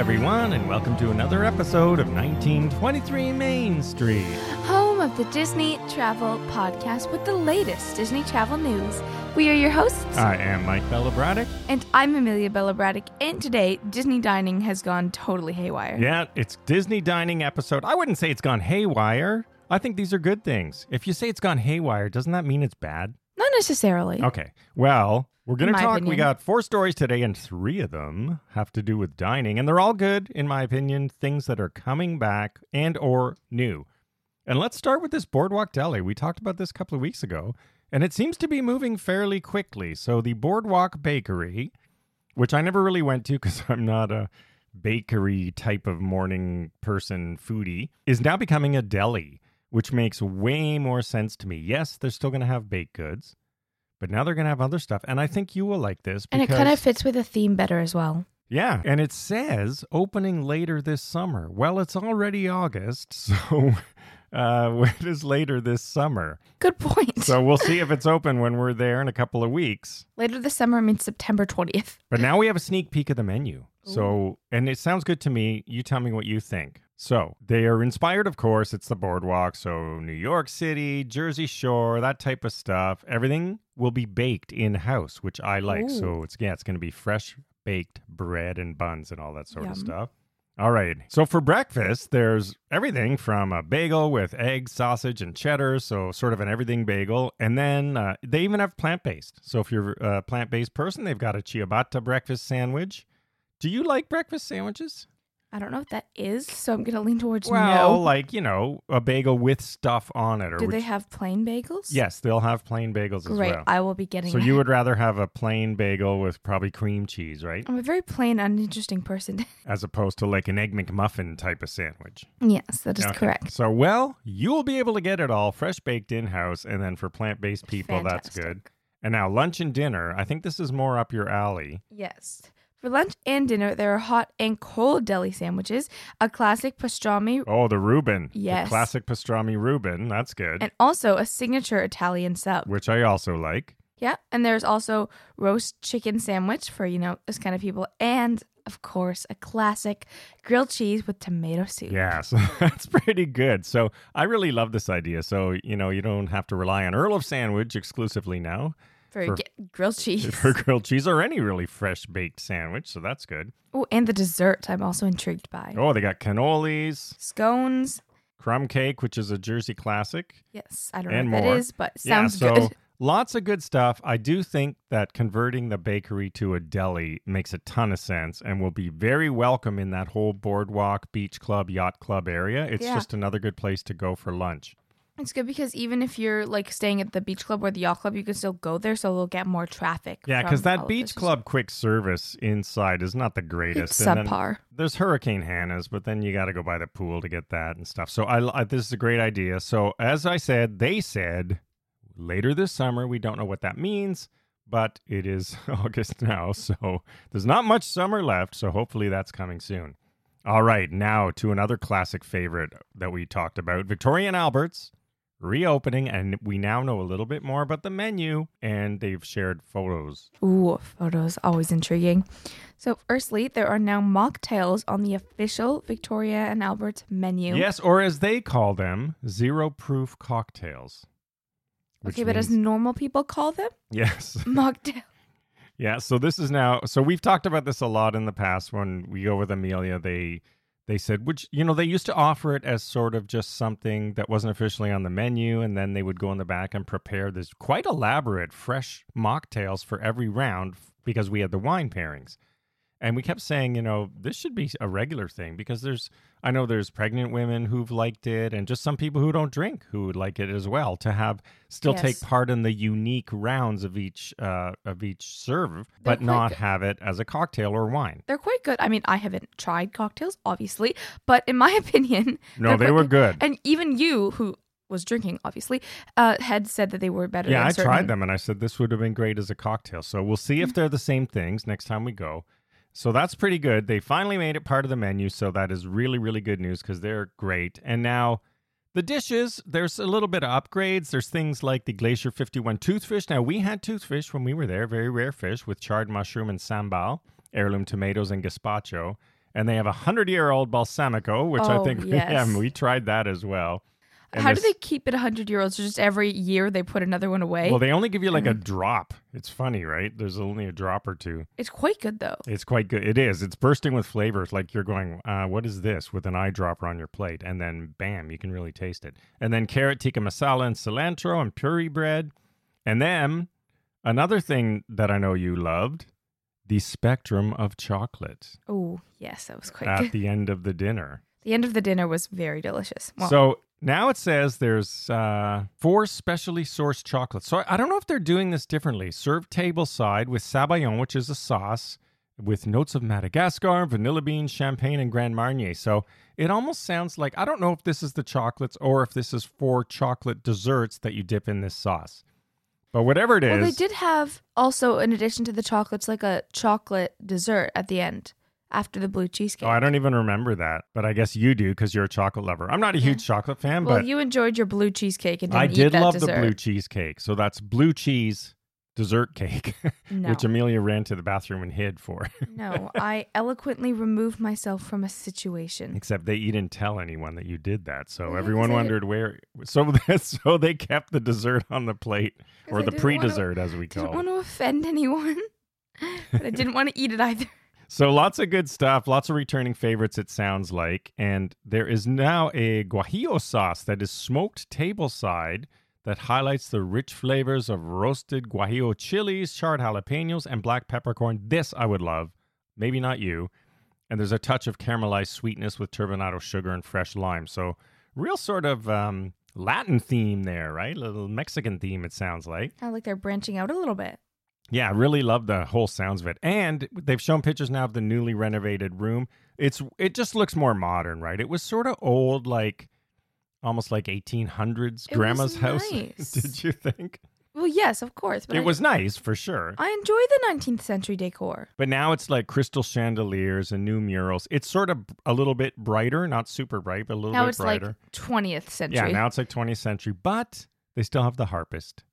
Everyone, and welcome to another episode of 1923 Main Street. home of the Disney Travel Podcast with the latest Disney travel news. We are your hosts, I am Mike Bella Braddock. and I'm Amelia Bella Braddock. And today, Disney dining has gone totally haywire. Yeah, it's Disney dining episode. I wouldn't say it's gone haywire. I think these are good things. If you say it's gone haywire, doesn't that mean it's bad? Not necessarily. Okay. Well, we're going to talk. We got four stories today, and three of them have to do with dining, and they're all good, in my opinion. Things that are coming back and or new. And let's start with this Boardwalk Deli. We talked about this a couple of weeks ago, and it seems to be moving fairly quickly. So the Boardwalk Bakery, which I never really went to because I'm not a bakery type of morning person foodie, is now becoming a deli, which makes way more sense to me. Yes, they're still going to have baked goods, but now they're going to have other stuff. And I think you will like this. And it because- kind of fits with the theme better as well. yeah, and it says opening later this summer. Well, it's already August, so uh, what is later this summer? Good point. So we'll see if it's open when we're there in a couple of weeks. Later this summer means September 20th. But now we have a sneak peek of the menu. So, and it sounds good to me. You tell me what you think. So, they are inspired, of course. It's the boardwalk. So, New York City, Jersey Shore, that type of stuff. Everything will be baked in house, which I like. Ooh. So, it's, yeah, it's going to be fresh baked bread and buns and all that sort of stuff. All right. So, for breakfast, there's everything from a bagel with eggs, sausage, and cheddar. So, sort of an everything bagel. And then uh, they even have plant based. So, if you're a plant based person, they've got a ciabatta breakfast sandwich. Do you like breakfast sandwiches? I don't know what that is, so I'm going to lean towards Well, no. like, you know, a bagel with stuff on it. Or Do they have plain bagels? Yes, they'll have plain bagels Great. as well. I will be getting So that. you would rather have a plain bagel with probably cream cheese, right? I'm a very plain, uninteresting person. As opposed to like an egg McMuffin type of sandwich. yes, that is Okay. correct. So, well, you'll be able to get it all fresh baked in house. And then for plant based people, that's good. And now, lunch and dinner, I think this is more up your alley. Yes. For lunch and dinner, there are hot and cold deli sandwiches, a classic pastrami, Oh, the Reuben. Yes. The classic pastrami Reuben. That's good. and also a signature Italian sub. which I also like. Yeah, and there's also roast chicken sandwich for, you know, those kind of people. And, of course, a classic grilled cheese with tomato soup. Yeah, so that's pretty good. So I really love this idea. So, you know, you don't have to rely on Earl of Sandwich exclusively now For, for- grilled cheese. for grilled cheese or any really fresh baked sandwich. So that's good. oh, and the dessert I'm also intrigued by. Oh, they got cannolis, Scones. crumb cake, which is a Jersey classic. Yes, I don't And know what more. that is, but sounds yeah, so good. lots of good stuff. I do think that converting the bakery to a deli makes a ton of sense and will be very welcome in that whole boardwalk, beach club, yacht club area. It's Yeah. just another good place to go for lunch. It's good because even if you're like staying at the beach club or the yacht club, you can still go there, so we'll get more traffic. Yeah, because that beach club quick service inside is not the greatest. It's And then subpar. There's Hurricane Hanna's, but then you got to go by the pool to get that and stuff. So I, I this is a great idea. So as I said, they said later this summer. We don't know what that means, but it is August now, so there's not much summer left. So hopefully that's coming soon. All right, now to another classic favorite that we talked about, Victoria and Albert's reopening, and we now know a little bit more about the menu, and they've shared photos Ooh, photos always intriguing. So, firstly, there are now mocktails on the official Victoria and Albert menu. Yes, or as they call them, zero proof cocktails. Okay, but as normal people call them, yes, mocktail. yeah. So this is now. So we've talked about this a lot in the past when we go with Amelia. They they said, which you know, they used to offer it as sort of just something that wasn't officially on the menu, and then they would go in the back and prepare this quite elaborate fresh mocktails for every round because we had the wine pairings. And we kept saying, you know, this should be a regular thing because there's, I know there's pregnant women who've liked it and just some people who don't drink who would like it as well to have still take part in the unique rounds of each, uh, of each serve, They're but not good. have it as a cocktail or wine. They're quite good. I mean, I haven't tried cocktails, obviously, but in my opinion, No, they were good. And even you, who was drinking, obviously, uh, had said that they were better. Yeah, I certain- tried them and I said this would have been great as a cocktail. So we'll see if they're the same things next time we go. So that's pretty good. They finally made it part of the menu, so that is really really good news because they're great. And now the dishes, there's a little bit of upgrades. There's things like the Glacier 51 toothfish. Now we had toothfish when we were there, very rare fish with charred mushroom and sambal, heirloom tomatoes and gazpacho. And they have a hundred year old balsamico, which I Oh, think yes. yeah, we tried that as well. How do they keep it 100 year olds? Just every year they put another one away? Well, they only give you like a Mhm. drop. It's funny, right? There's only a drop or two. it's quite good though. It's quite good. It is. It's bursting with flavors. Like you're going, uh, what is this? With an eyedropper on your plate, and then bam, you can really taste it. And then carrot tikka masala and cilantro and puri bread, and then another thing that I know you loved, the spectrum of chocolate Oh, yes, that was quite at good. the end of the dinner. The end of the dinner was very delicious. Well, so now it says there's uh, four specially sourced chocolates. So I, don't know if they're doing this differently. Served table side with sabayon, which is a sauce with notes of Madagascar, vanilla beans, champagne, and Grand Marnier. So it almost sounds like I don't know if this is the chocolates or if this is four chocolate desserts that you dip in this sauce. But whatever it is, well, they did have also, in addition to the chocolates, like a chocolate dessert at the end after the blue cheesecake. Oh, I don't even remember that, but I guess you do because you're a chocolate lover. I'm not a Yeah. huge chocolate fan, well, but you enjoyed your blue cheesecake and didn't I did love dessert. the blue cheesecake. So that's blue cheese dessert cake, No, which Amelia ran to the bathroom and hid for. no, I eloquently removed myself from a situation. Except they didn't tell anyone that you did that, so Yeah, everyone I- wondered where. So so they kept the dessert on the plate or the didn't pre-dessert as we call. Didn't call want to offend anyone, but I didn't want to eat it either. So lots of good stuff, lots of returning favorites. It sounds like, and there is now a guajillo sauce that is smoked tableside that highlights the rich flavors of roasted guajillo chilies, charred jalapenos, and black peppercorn. This I would love. Maybe not you. And there's a touch of caramelized sweetness with turbinado sugar and fresh lime. So real sort of um, Latin theme there, right? A little Mexican theme. It sounds like. Kind like they're branching out a little bit. Yeah, I really love the whole sounds of it. And they've shown pictures now of the newly renovated room. It's it just looks more modern, right? It was sort of old like almost like 1800s It grandma's house. nice. Did you think? Well, yes, of course. But it I, was nice for sure. I enjoy the 19th century decor. But now it's like crystal chandeliers and new murals. It's sort of a little bit brighter, not super bright, but a little Now bit it's brighter. like 20th century. yeah, now it's like 20th century, but they still have the harpist.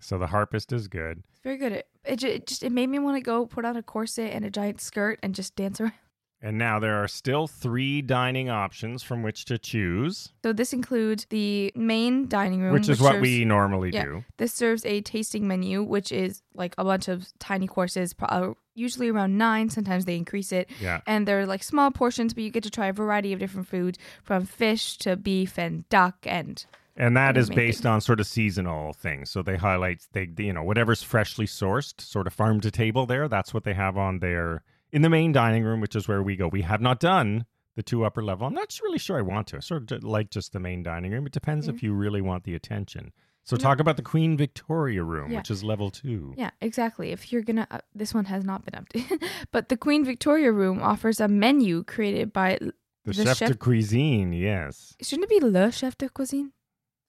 So the harpist is good. it's very good. It, it, it just it made me want to go put on a corset and a giant skirt and just dance around. And now there are still three dining options from which to choose. So this includes the main dining room, which is what serves- we normally yeah. do. This serves a tasting menu, which is like a bunch of tiny courses, uh, usually around nine. Sometimes they increase it. Yeah. And they're like small portions, but you get to try a variety of different foods from fish to beef and duck and And that is based things. on sort of seasonal things. So they highlight they you know whatever's freshly sourced, sort of farm to table there, that's what they have on their in the main dining room, which is where we go. We have not done the two upper level. I'm not really sure I want to. I sort of like just the main dining room. It depends if you really want the attention. So No. talk about the Queen Victoria room, Yeah. which is level 2. Yeah, exactly. If you're gonna, uh, this one has not been updated, but the Queen Victoria room offers a menu created by. The, The chef, de cuisine, yes. Shouldn't it be le chef de cuisine?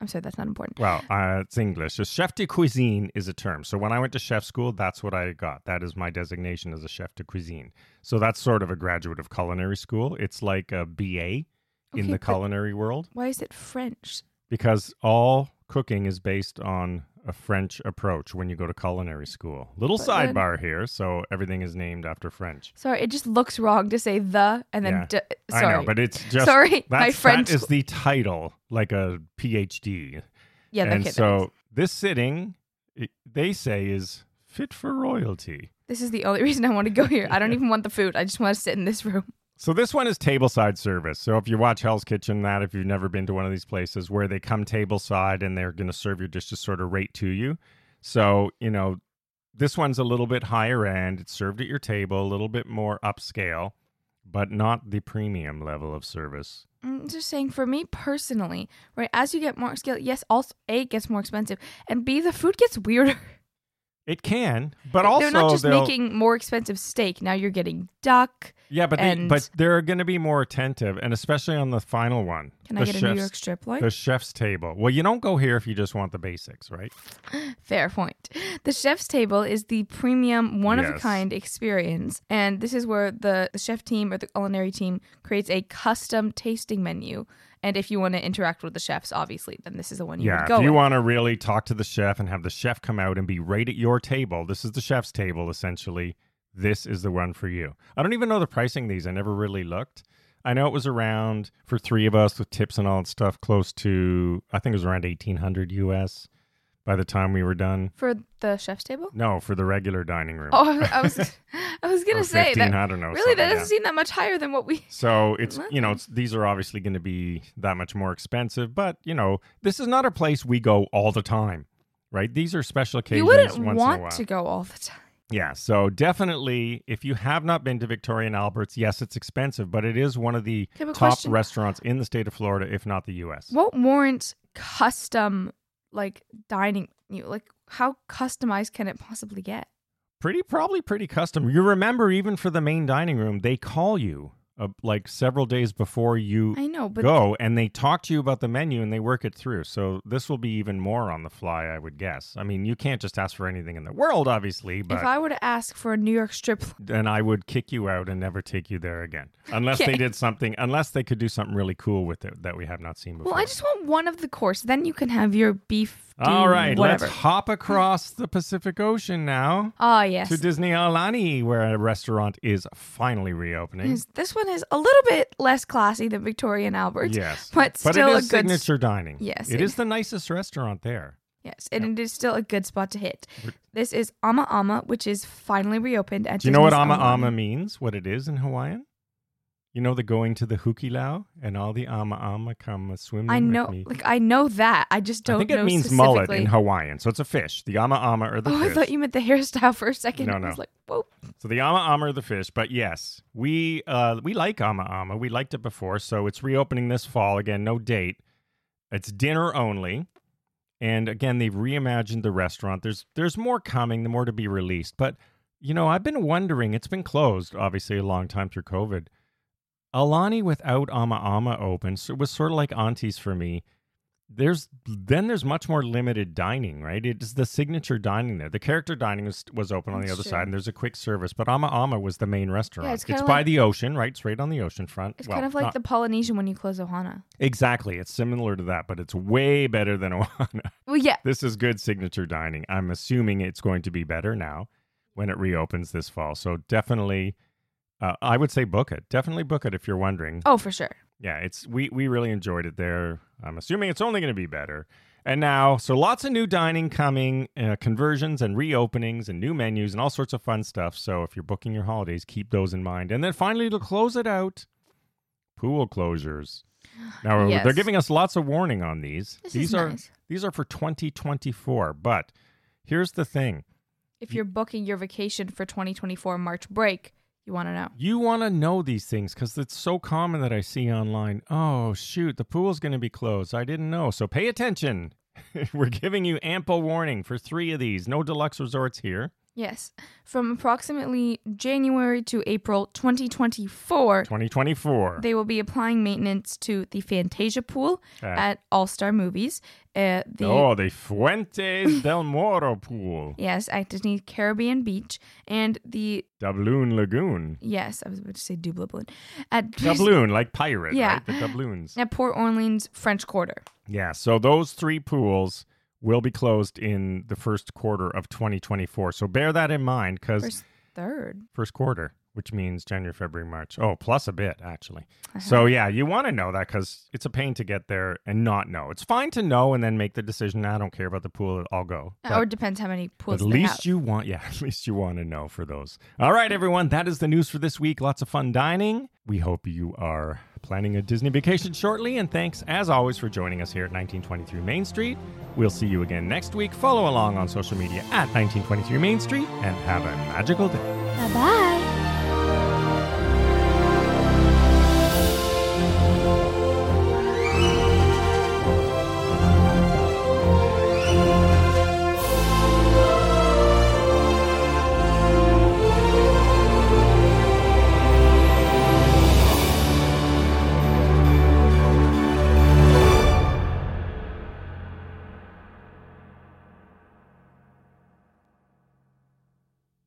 I'm sorry, that's not important. Well, uh, it's English. So chef de cuisine is a term. So when I went to chef school, that's what I got. That is my designation as a chef de cuisine. So that's sort of a graduate of culinary school. It's like a BA in Okay, the culinary world Why is it French? because all cooking is based on a French approach when you go to culinary school. Little But then- sidebar here. So everything is named after French. Sorry, it just looks wrong to say the and then. Yeah. d- sorry, I know, but it's just sorry, my French. that is the title, like a PhD. yeah, and so this sitting, it, they say, is fit for royalty. this is the only reason I want to go here. I don't even want the food. I just want to sit in this room. So this one is tableside service. So if you watch Hell's Kitchen, that if you've never been to one of these places where they come tableside and they're going to serve your dishes sort of right to you. So you know, this one's a little bit higher end. It's served at your table, a little bit more upscale, but not the premium level of service. I'm just saying, for me personally, right, as you get more skill, yes, also A gets more expensive, and B the food gets weirder. It can, but also They're not just they'll- making more expensive steak. Now you're getting duck. yeah, but they, but they're going to be more attentive, and especially on the final one. Can I get a New York strip loin? The chef's table. Well, you don't go here if you just want the basics, right? Fair point. The chef's table is the premium, one of a kind experience, and this is where the, the chef team or the culinary team creates a custom tasting menu. And if you want to interact with the chefs, obviously, then this is the one you yeah, would go Yeah, if you with. want to really talk to the chef and have the chef come out and be right at your table, this is the chef's table essentially. this is the one for you. I don't even know the pricing of these. I never really looked. I know it was around for three of us with tips and all that stuff, close to I think it was around eighteen hundred US by the time we were done. For the chef's table? No, for the regular dining room. Oh, I was I was gonna say 15, that. I don't know. Really, that doesn't seem that much higher than what we. So it's you know it's, these are obviously going to be that much more expensive, but you know this is not a place we go all the time, right? These are special occasions. You wouldn't once in a want to go all the time. Yeah, so definitely, if you have not been to Victoria and Albert's, yes, it's expensive, but it is one of the top question- restaurants in the state of Florida, if not the U.S. What warrants custom like dining? You like how customized can it possibly get? Pretty, probably pretty custom. You remember, even for the main dining room, they call you uh, like several days before you I know, but go, and they talk to you about the menu and they work it through. So this will be even more on the fly, I would guess. I mean, you can't just ask for anything in the world, obviously, but if I were to ask for a New York strip, then I would kick you out and never take you there again. Unless they did something, unless they could do something really cool with it that we have not seen before. well, I just want one of the course. Then you can have your beef. All right, whatever. let's hop across the Pacific Ocean now Ah, yes. to Disney Aulani, where a restaurant is finally reopening. Yes, This one is a little bit less classy than Victoria and Albert. Yes, but but still a good. signature dining. Yes, it it- is the nicest restaurant there. Yes, and it is still a good spot to hit. This is Ama Ama, which is finally reopened at Do you know what ama ama means? What it is in Hawaiian? You know the going to the hukilau and all the ama ama come swimming I know, like I know that. I just don't I think know it means mullet in Hawaiian, so it's a fish. The ama ama or the oh, fish. I thought you meant the hairstyle for a second. No, I was no. like, whoa. So the ama ama or the fish, but yes, we uh we like ama ama. We liked it before, so it's reopening this fall again. No date. It's dinner only, and again they've reimagined the restaurant. There's there's more coming, the more to be released. But you know, I've been wondering. It's been closed, obviously, a long time through COVID. Aulani without ama ama open, so it was sort of like Auntie's for me. There's then there's much more limited dining, right? It's the signature dining there. The character dining was, was open on the That's other true. side, and there's a quick service. But Ama Ama was the main restaurant. Yeah, it's kinda by like- the ocean, right? It's right on the ocean front. It's Well, kind of like not- the Polynesian when you close Ohana. exactly. It's similar to that, but it's way better than Ohana. Well, yeah. this is good signature dining. I'm assuming it's going to be better now when it reopens this fall. So definitely, uh, I would say book it. Definitely book it if you're wondering. Oh, for sure. yeah, it's we we really enjoyed it there. I'm assuming it's only going to be better. And now, so lots of new dining coming, uh, conversions and reopenings and new menus and all sorts of fun stuff. So if you're booking your holidays, keep those in mind. And then finally, to close it out, pool closures. Now Yes. they're giving us lots of warning on these. This these are nice. these are for 2024. But here's the thing: If you're booking your vacation for 2024 March break, you want to know. You want to know these things because it's so common that I see online. Oh, shoot, the pool's going to be closed. I didn't know. So pay attention. We're giving you ample warning for three of these. No deluxe resorts here. Yes. From approximately January to April 2024, 2024. they will be applying maintenance to the Fantasia pool Uh, at All Star Movies. Uh, the oh, the Fuentes del Morro pool. Yes, at Disney Caribbean Beach and the Doubloon Lagoon. yes, I was about to say Dublin at Doubloon, like pirate, Yeah. right? The doubloons. at Port Orleans French Quarter. Yeah, so those three pools will be closed in the first quarter of 2024. So bear that in mind because First third. first quarter, which means January, February, March. Oh, plus a bit, actually. Uh-huh. So, yeah, you want to know that because it's a pain to get there and not know. It's fine to know and then make the decision. I don't care about the pool. I'll go. Uh, But- or it depends how many pools at least have. you want, yeah, at least you want to know for those. All right, everyone, that is the news for this week. Lots of fun dining. We hope you are planning a Disney vacation shortly. And thanks, as always, for joining us here at 1923 Main Street. We'll see you again next week. Follow along on social media at 1923 Main Street and have a magical day. Bye bye.